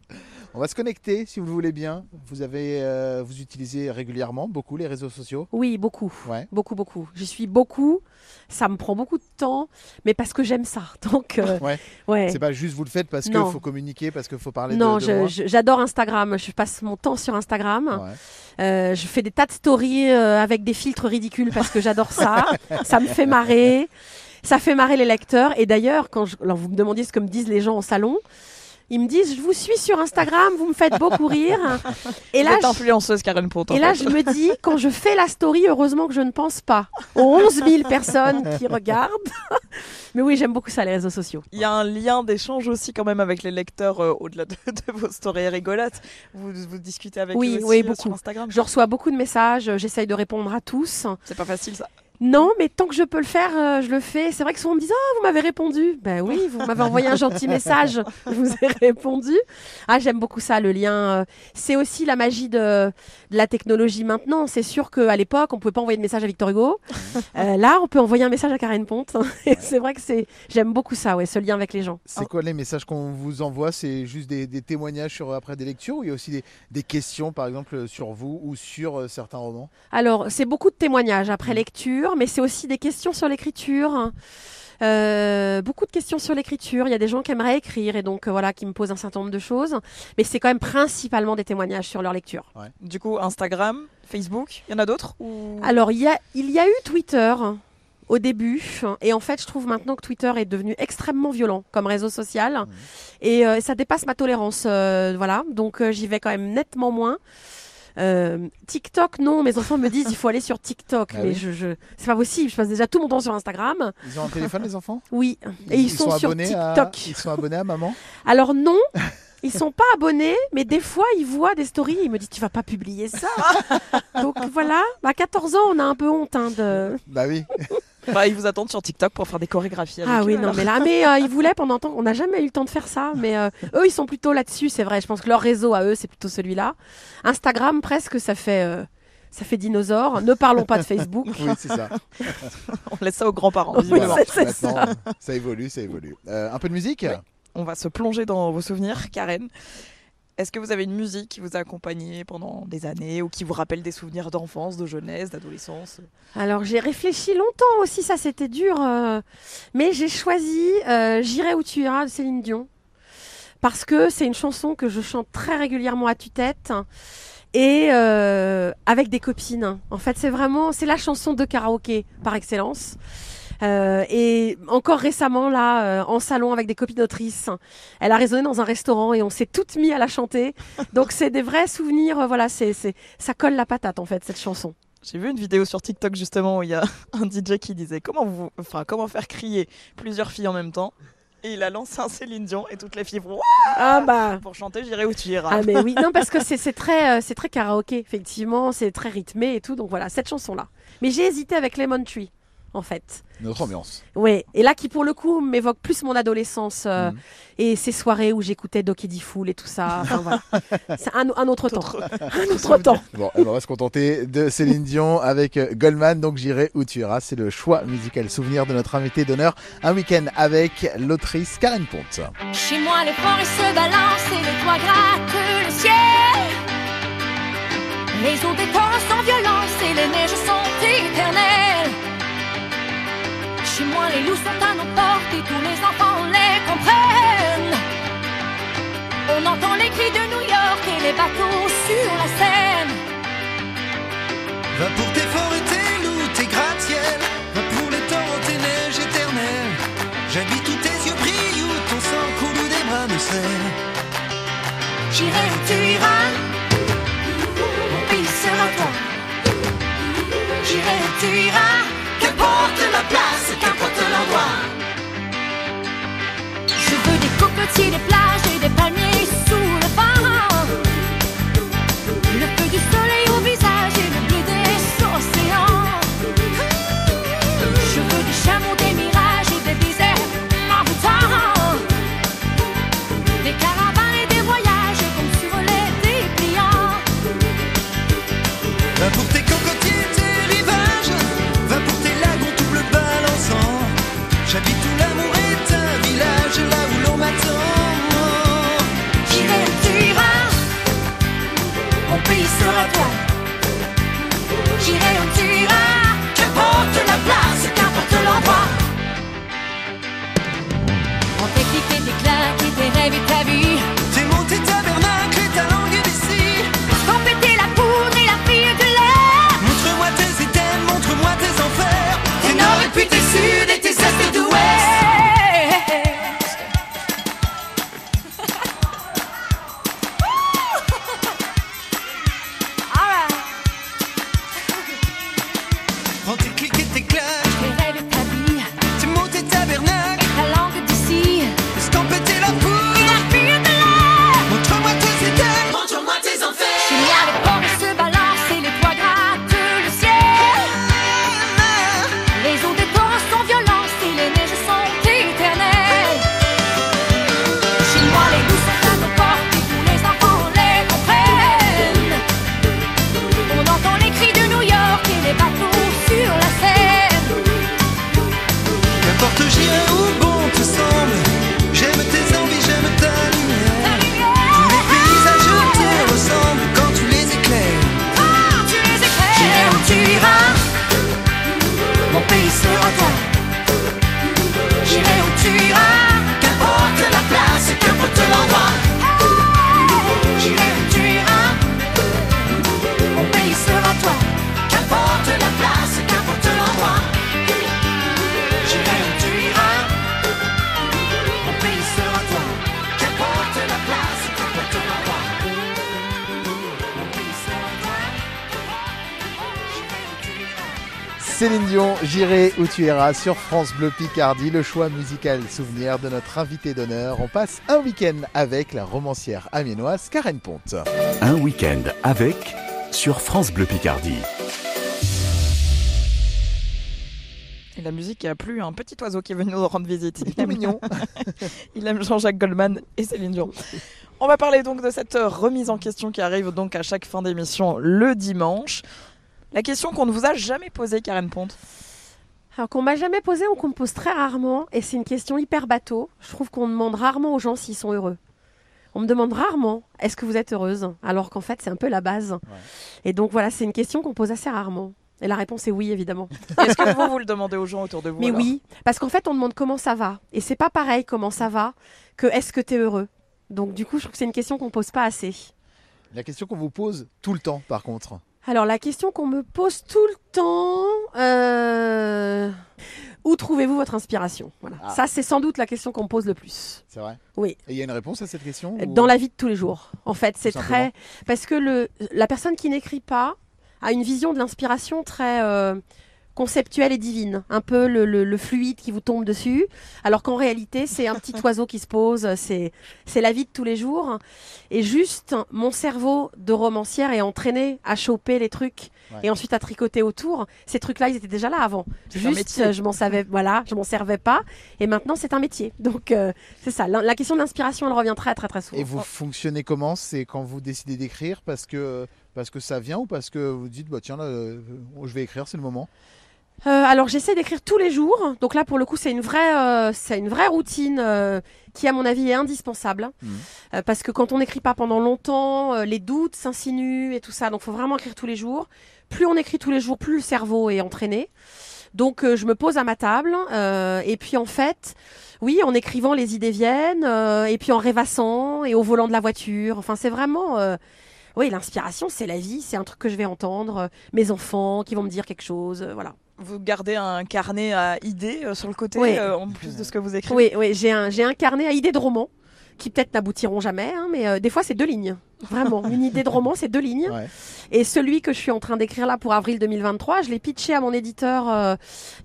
On va se connecter si vous le voulez bien. Vous avez, euh, vous utilisez régulièrement beaucoup les réseaux sociaux? Oui, beaucoup. Ouais. Beaucoup, beaucoup. J'y suis beaucoup. Ça me prend beaucoup de temps, mais parce que j'aime ça. Donc, euh, Ouais. ouais. C'est pas juste vous le faites parce qu'il faut communiquer, parce qu'il faut parler non, de, de je- je- j'adore Instagram. Je passe mon temps sur Instagram. Euh, je fais des tas de stories euh, avec des filtres ridicules parce que j'adore ça. ça me fait marrer. Ça fait marrer les lecteurs. Et d'ailleurs, quand je- alors vous me demandiez ce que me disent les gens au salon, ils me disent Je vous suis sur Instagram, vous me faites beaucoup rire. Et là, influenceuse Karen Ponte. en Et là, je me dis, quand je fais la story, heureusement que je ne pense pas aux 11 000 personnes qui regardent. Mais oui, j'aime beaucoup ça, les réseaux sociaux. Il y a un lien d'échange aussi quand même avec les lecteurs euh, au-delà de, de vos stories rigolotes. Vous, vous discutez avec eux Oui, aussi oui, euh, beaucoup. sur Instagram. Je reçois beaucoup de messages, j'essaye de répondre à tous. C'est pas facile ça. Non, mais tant que je peux le faire, euh, je le fais. C'est vrai que souvent on me dit Oh, vous m'avez répondu. Ben oui, vous m'avez envoyé un gentil message. Je vous ai répondu. Ah, j'aime beaucoup ça, le lien. euh, C'est aussi la magie de, de la technologie maintenant. C'est sûr qu'à l'époque, on pouvait pas envoyer de message à Victor Hugo. Euh, là, on peut envoyer un message à Karen Ponte. Et c'est vrai que c'est, j'aime beaucoup ça, ouais, ce lien avec les gens. C'est quoi les messages qu'on vous envoie? C'est juste des, des témoignages sur, après des lectures ou il y a aussi des, des questions, par exemple, sur vous ou sur euh, certains romans? Alors, c'est beaucoup de témoignages après lecture, mais c'est aussi des questions sur l'écriture. Euh, beaucoup de questions sur l'écriture. Il y a des gens qui aimeraient écrire et donc euh, voilà, qui me posent un certain nombre de choses. Mais c'est quand même principalement des témoignages sur leur lecture. Du coup, Instagram, Facebook, il y en a d'autres ou... Alors, il y a, il y a eu Twitter au début. Et en fait, je trouve maintenant que Twitter est devenu extrêmement violent comme réseau social. Et euh, ça dépasse ma tolérance. euh, voilà. Donc, euh, j'y vais quand même nettement moins. Euh, TikTok, non, mes enfants me disent il faut aller sur TikTok, Ah mais oui je, je... c'est pas possible. Je passe déjà tout mon temps sur Instagram. Ils ont un téléphone, les enfants? Oui, et ils, sont, sur à- TikTok. Ils sont abonnés à maman? Alors non, ils sont pas abonnés, mais des fois ils voient des stories, ils me disent tu vas pas publier ça. Donc voilà, à 14 ans on a un peu honte hein, de. Bah oui. Bah, ils vous attendent sur TikTok pour faire des chorégraphies. avec Ah eux, oui non alors. mais là mais euh, ils voulaient pendant temps, on n'a jamais eu le temps de faire ça, mais euh, eux ils sont plutôt là-dessus, c'est vrai. Je pense que leur réseau à eux c'est plutôt celui-là. Instagram presque ça fait. euh, ça fait dinosaure. Ne parlons pas de Facebook. Oui, c'est ça. On laisse ça aux grands-parents. Oui, visiblement. c'est- c'est Maintenant, ça. ça évolue, ça évolue. Euh, un peu de musique On va se plonger dans vos souvenirs, Karen. Est-ce que vous avez une musique qui vous a accompagné pendant des années ou qui vous rappelle des souvenirs d'enfance, de jeunesse, d'adolescence? Alors j'ai réfléchi longtemps aussi, ça c'était dur, euh, mais j'ai choisi euh, J'irai où tu iras de Céline Dion parce que c'est une chanson que je chante très régulièrement à tue-tête et euh, avec des copines. En fait, c'est vraiment c'est la chanson de karaoké par excellence. Euh, et encore récemment, là, euh, en salon avec des copines autrices, elle a résonné dans un restaurant et on s'est toutes mis à la chanter. Donc c'est des vrais souvenirs. euh, voilà, c'est c'est ça colle la patate en fait cette chanson. J'ai vu une vidéo sur TikTok justement où il y a un DJ qui disait comment, vous, enfin, comment faire crier plusieurs filles en même temps? Et il a lancé un Céline Dion et toutes les filles Ouah Ah bah. pour chanter J'irai où tu iras. Ah mais oui, non parce que c'est c'est très euh, c'est très karaoké effectivement, c'est très rythmé et tout donc voilà cette chanson là. Mais j'ai hésité avec Lemon Tree en fait. Notre ambiance. Ouais, et là qui pour le coup m'évoque plus mon adolescence euh, Mhm. et ces soirées où j'écoutais Doki Fool et tout ça. Enfin voilà. C'est un, un autre temps. Un autre temps. Bon, on va se contenter de Céline Dion avec euh, Goldman, donc j'irai où tu iras. C'est le choix musical souvenir de notre invité d'honneur. Un week-end avec l'autrice Karen Ponte. Chez moi, les forêts se balancent et les toits grattent le ciel. Les eaux des torrents sont violentes et les neiges sont Chez moi, les loups sont à nos portes et tous les enfants les comprennent. On entend les cris de New York et les bateaux sur la Seine. Va pour tes forêts, tes loups, tes gratte-ciel. Va pour les torrents, tes neiges éternelles. J'habite où tes yeux brillent, où ton sang coule, où des bras me serrent. J'irai où tu iras, mon pays sera toi. J'irai où tu iras, qu'importe la place, cocotiers, des plages et des palmiers decide Sur France Bleu Picardie, le choix musical souvenir de notre invité d'honneur. On passe un week-end avec la romancière amiénoise Karen Ponte. Un week-end avec sur France Bleu Picardie. Et la musique a plu un petit oiseau qui est venu nous rendre visite. Il est aime, mignon. il aime Jean-Jacques Goldman et Céline Dion. On va parler donc de cette remise en question qui arrive donc à chaque fin d'émission le dimanche. La question qu'on ne vous a jamais posée, Karen Ponte? Alors qu'on m'a jamais posé ou qu'on me pose très rarement, et c'est une question hyper bateau. Je trouve qu'on demande rarement aux gens s'ils sont heureux. On me demande rarement est-ce que vous êtes heureuse? Alors qu'en fait, c'est un peu la base. Et donc voilà, c'est une question qu'on pose assez rarement. Et la réponse est oui, évidemment. Est-ce que vous, vous le demandez aux gens autour de vous Mais oui, parce qu'en fait, on demande comment ça va. Et c'est pas pareil comment ça va que est-ce que tu es heureux. Donc du coup, je trouve que c'est une question qu'on pose pas assez. La question qu'on vous pose tout le temps, par contre. Alors la question qu'on me pose tout le temps, euh, où trouvez-vous votre inspiration? Voilà. Ah. Ça, c'est sans doute la question qu'on me pose le plus. C'est vrai? Oui. Et il y a une réponse à cette question ou- Dans la vie de tous les jours. En fait, c'est très parce que le la personne qui n'écrit pas a une vision de l'inspiration très euh, conceptuelle et divine, un peu le, le- le fluide qui vous tombe dessus, alors qu'en réalité c'est un petit oiseau qui se pose, c'est c'est la vie de tous les jours, et juste mon cerveau de romancière est entraîné à choper les trucs Ouais. et ensuite à tricoter autour. Ces trucs-là, ils étaient déjà là avant. Juste, je m'en savais, voilà, je m'en servais pas, et maintenant c'est un métier. Donc euh, c'est ça. La, la question de l'inspiration, elle revient très très très souvent. Et vous fonctionnez comment? C'est quand vous décidez d'écrire parce que, parce que ça vient ou parce que vous dites, bah, tiens, là, euh, je vais écrire, c'est le moment? Euh, alors j'essaie d'écrire tous les jours. Donc là pour le coup c'est une vraie, euh, c'est une vraie routine euh, qui à mon avis est indispensable Euh, parce que quand on n'écrit pas pendant longtemps, euh, les doutes s'insinuent et tout ça. Donc faut vraiment écrire tous les jours. Plus on écrit tous les jours, plus le cerveau est entraîné. Donc euh, je me pose à ma table euh, et puis en fait, oui, en écrivant les idées viennent euh, et puis en rêvassant et au volant de la voiture. Enfin c'est vraiment euh, oui, l'inspiration, c'est la vie, c'est un truc que je vais entendre, mes enfants qui vont me dire quelque chose, voilà. Vous gardez un carnet à idées euh, sur le côté, Oui. euh, en plus de ce que vous écrivez Oui, oui, j'ai un, carnet à idées de romans qui peut-être n'aboutiront jamais, hein, mais euh, des fois c'est deux lignes. Vraiment, une idée de roman, c'est deux lignes. Et celui que je suis en train d'écrire là pour avril 2023, je l'ai pitché à mon éditeur euh,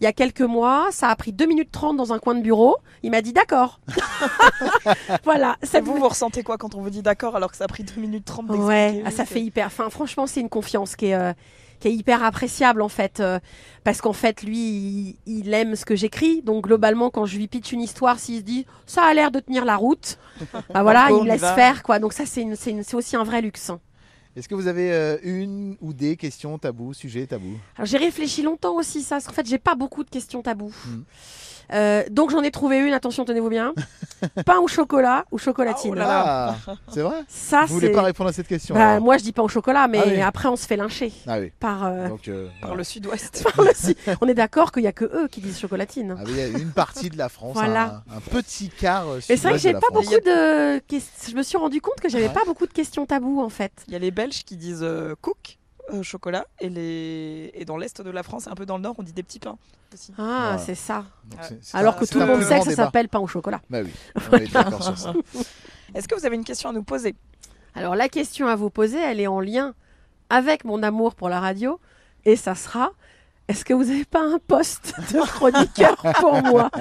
il y a quelques mois. Ça a pris 2 minutes 30 dans un coin de bureau. Il m'a dit d'accord. voilà. Et vous, vous ressentez quoi quand on vous dit d'accord alors que ça a pris 2 minutes 30 Ouais, ah, ça fait hyper. Enfin, franchement, c'est une confiance qui est, euh, qui est hyper appréciable en fait, euh, parce qu'en fait, lui, il, il aime ce que j'écris. Donc globalement, quand je lui pitch une histoire, s'il se dit ça a l'air de tenir la route, bah voilà, il laisse faire quoi. Donc ça, c'est aussi un vrai luxe. Est-ce que vous avez euh, une ou des questions tabous, sujets tabous? J'ai réfléchi longtemps aussi ça, parce qu'en fait, j'ai pas beaucoup de questions tabous. Hmm. Euh, donc j'en ai trouvé une. Attention, tenez-vous bien. Pain au chocolat ou chocolatine. Ah, c'est vrai Ça, Vous voulez pas répondre à cette question Bah, moi, je dis pain au chocolat, mais Ah oui. après, on se fait lyncher. Ah oui. Par, euh, Donc, euh, Par voilà. le sud-ouest. par le si- On est d'accord qu'il y a que eux qui disent chocolatine. Ah il y a une partie de la France, Voilà. un, un petit quart. euh, Mais c'est vrai que j'ai pas France. beaucoup de. Je me suis rendu compte que j'avais Ouais. pas beaucoup de questions tabous en fait. Il y a les Belges qui disent euh, cook, euh, chocolat, et, les... et dans l'est de la France et un peu dans le nord, on dit des petits pains aussi. Ah, Voilà. c'est ça. Donc, c'est- c'est Alors un- que tout le monde sait que ça s'appelle pain au chocolat. Bah oui, on est d'accord sur ça. Est-ce que vous avez une question à nous poser? Alors la question à vous poser, elle est en lien avec mon amour pour la radio, et ça sera. Est-ce que vous n'avez pas un poste de chroniqueur pour moi?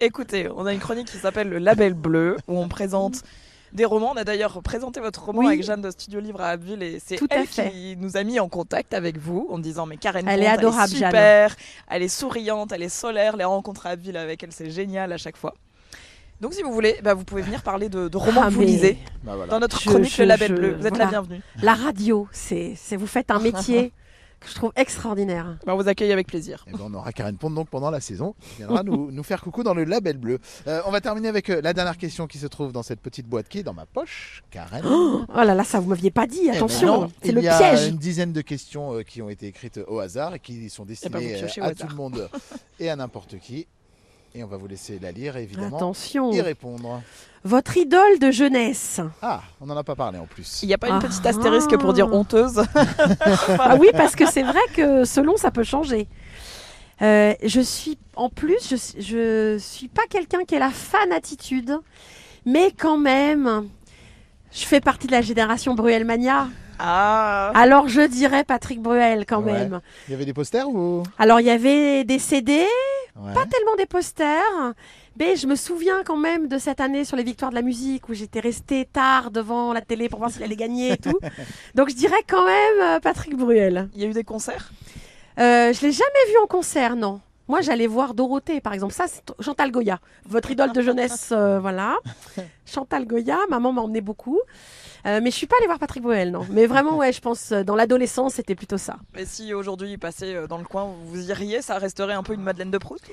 Écoutez, on a une chronique qui s'appelle Le Label Bleu, où on présente des romans. On a d'ailleurs présenté votre roman Oui. avec Jeanne de Studio Livre à Abbeville et c'est elle fait. qui nous a mis en contact avec vous en disant mais Karen Elle est adorable, elle est Jeanne. super, elle est souriante, elle est solaire. Les rencontres à Abbeville avec elle, c'est génial à chaque fois. Donc si vous voulez, bah, vous pouvez venir parler de, de romans Ah, que vous mais- lisez Bah, voilà. dans notre Je- chronique je- Le Label je- Bleu. Vous êtes la bienvenue. La radio, c'est vous faites un métier que je trouve extraordinaire. Bah, on vous accueille avec plaisir. Eh ben, on aura Karen Ponte donc pendant la saison qui viendra nous, nous faire coucou dans le label bleu. Euh, on va terminer avec euh, la dernière question qui se trouve dans cette petite boîte qui est dans ma poche. Karen. Oh, oh là là, ça vous m'aviez pas dit. Eh ben Attention, c'est il le y a piège. une dizaine de questions euh, qui ont été écrites au hasard et qui sont ben, destinées à tout le monde et à n'importe qui. Et on va vous laisser la lire et évidemment Attention. y répondre. Votre idole de jeunesse. Ah, on n'en a pas parlé en plus. Il n'y a pas une Ah. petite astérisque pour dire honteuse Ah oui, parce que c'est vrai que selon, ça peut changer. Euh, je suis, en plus, je, je suis pas quelqu'un qui est la fan attitude, mais quand même, je fais partie de la génération Bruel Mania. Ah. Alors je dirais Patrick Bruel quand Ouais. même. Il y avait des posters ou? Alors il y avait des CD, Ouais. pas tellement des posters. Mais je me souviens quand même de cette année sur les victoires de la musique où j'étais restée tard devant la télé pour voir s'il allait gagner et tout. Donc je dirais quand même euh, Patrick Bruel. Il y a eu des concerts? Euh, je l'ai jamais vu en concert, non. Moi, j'allais voir Dorothée, par exemple. Ça, c'est Chantal Goya, votre idole de jeunesse, euh, voilà. Chantal Goya, maman m'a emmené beaucoup. Euh, mais je suis pas allée voir Patrick Bruel, non. Mais vraiment, ouais, je pense, euh, dans l'adolescence, c'était plutôt ça. Mais si aujourd'hui il passait euh, dans le coin, vous iriez, ça resterait un peu une Madeleine de Proust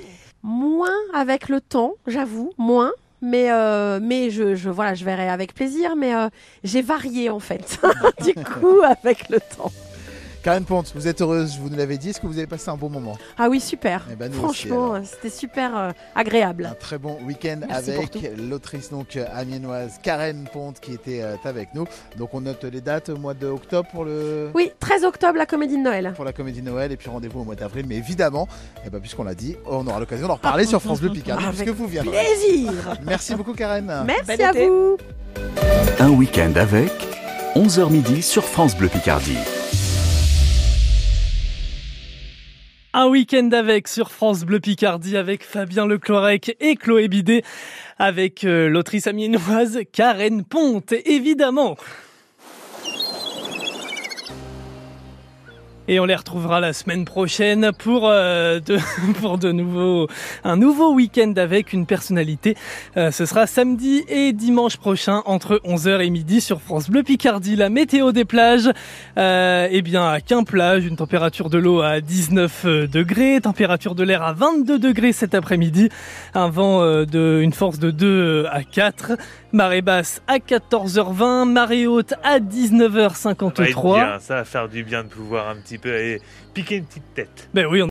Moins avec le temps, j'avoue, moins. Mais, euh, mais je, je, voilà, je verrai avec plaisir. Mais euh, j'ai varié, en fait, du coup, avec le temps. Karen Ponte, vous êtes heureuse, vous nous l'avez dit. Est-ce que vous avez passé un bon moment? Ah oui, super. Eh ben, Franchement, c'était super euh, agréable. Un très bon week-end avec l'autrice donc amiénoise Karen Ponte qui était euh, avec nous. Donc on note les dates au mois d'octobre pour le Oui, 13 octobre, la comédie de Noël. pour la comédie de Noël et puis rendez-vous au mois d'avril. Mais évidemment, eh ben, puisqu'on l'a dit, on aura l'occasion d'en reparler sur France Bleu Picardie Avec puisque vous viendrez. plaisir. Merci beaucoup Karen. Merci à été. vous. Un week-end avec 11h midi sur France Bleu Picardie. Un week-end avec sur France Bleu Picardie avec Fabien Leclorec et Chloé Bidet avec euh, l'autrice amiénoise Karen Ponte, évidemment. Et on les retrouvera la semaine prochaine pour euh, de, pour de nouveaux un nouveau week-end avec une personnalité. Euh, ce sera samedi et dimanche prochain entre 11h et midi sur France Bleu Picardie. La météo des plages, euh, eh bien à Quimplage, une température de l'eau à 19 degrés, température de l'air à 22 degrés cet après-midi, un vent euh, de une force de 2 à 4, marée basse à 14h20, marée haute à 19h53. Ça va être bien, ça va faire du bien de pouvoir un petit peu aller piquer une petite tête. Ben oui, on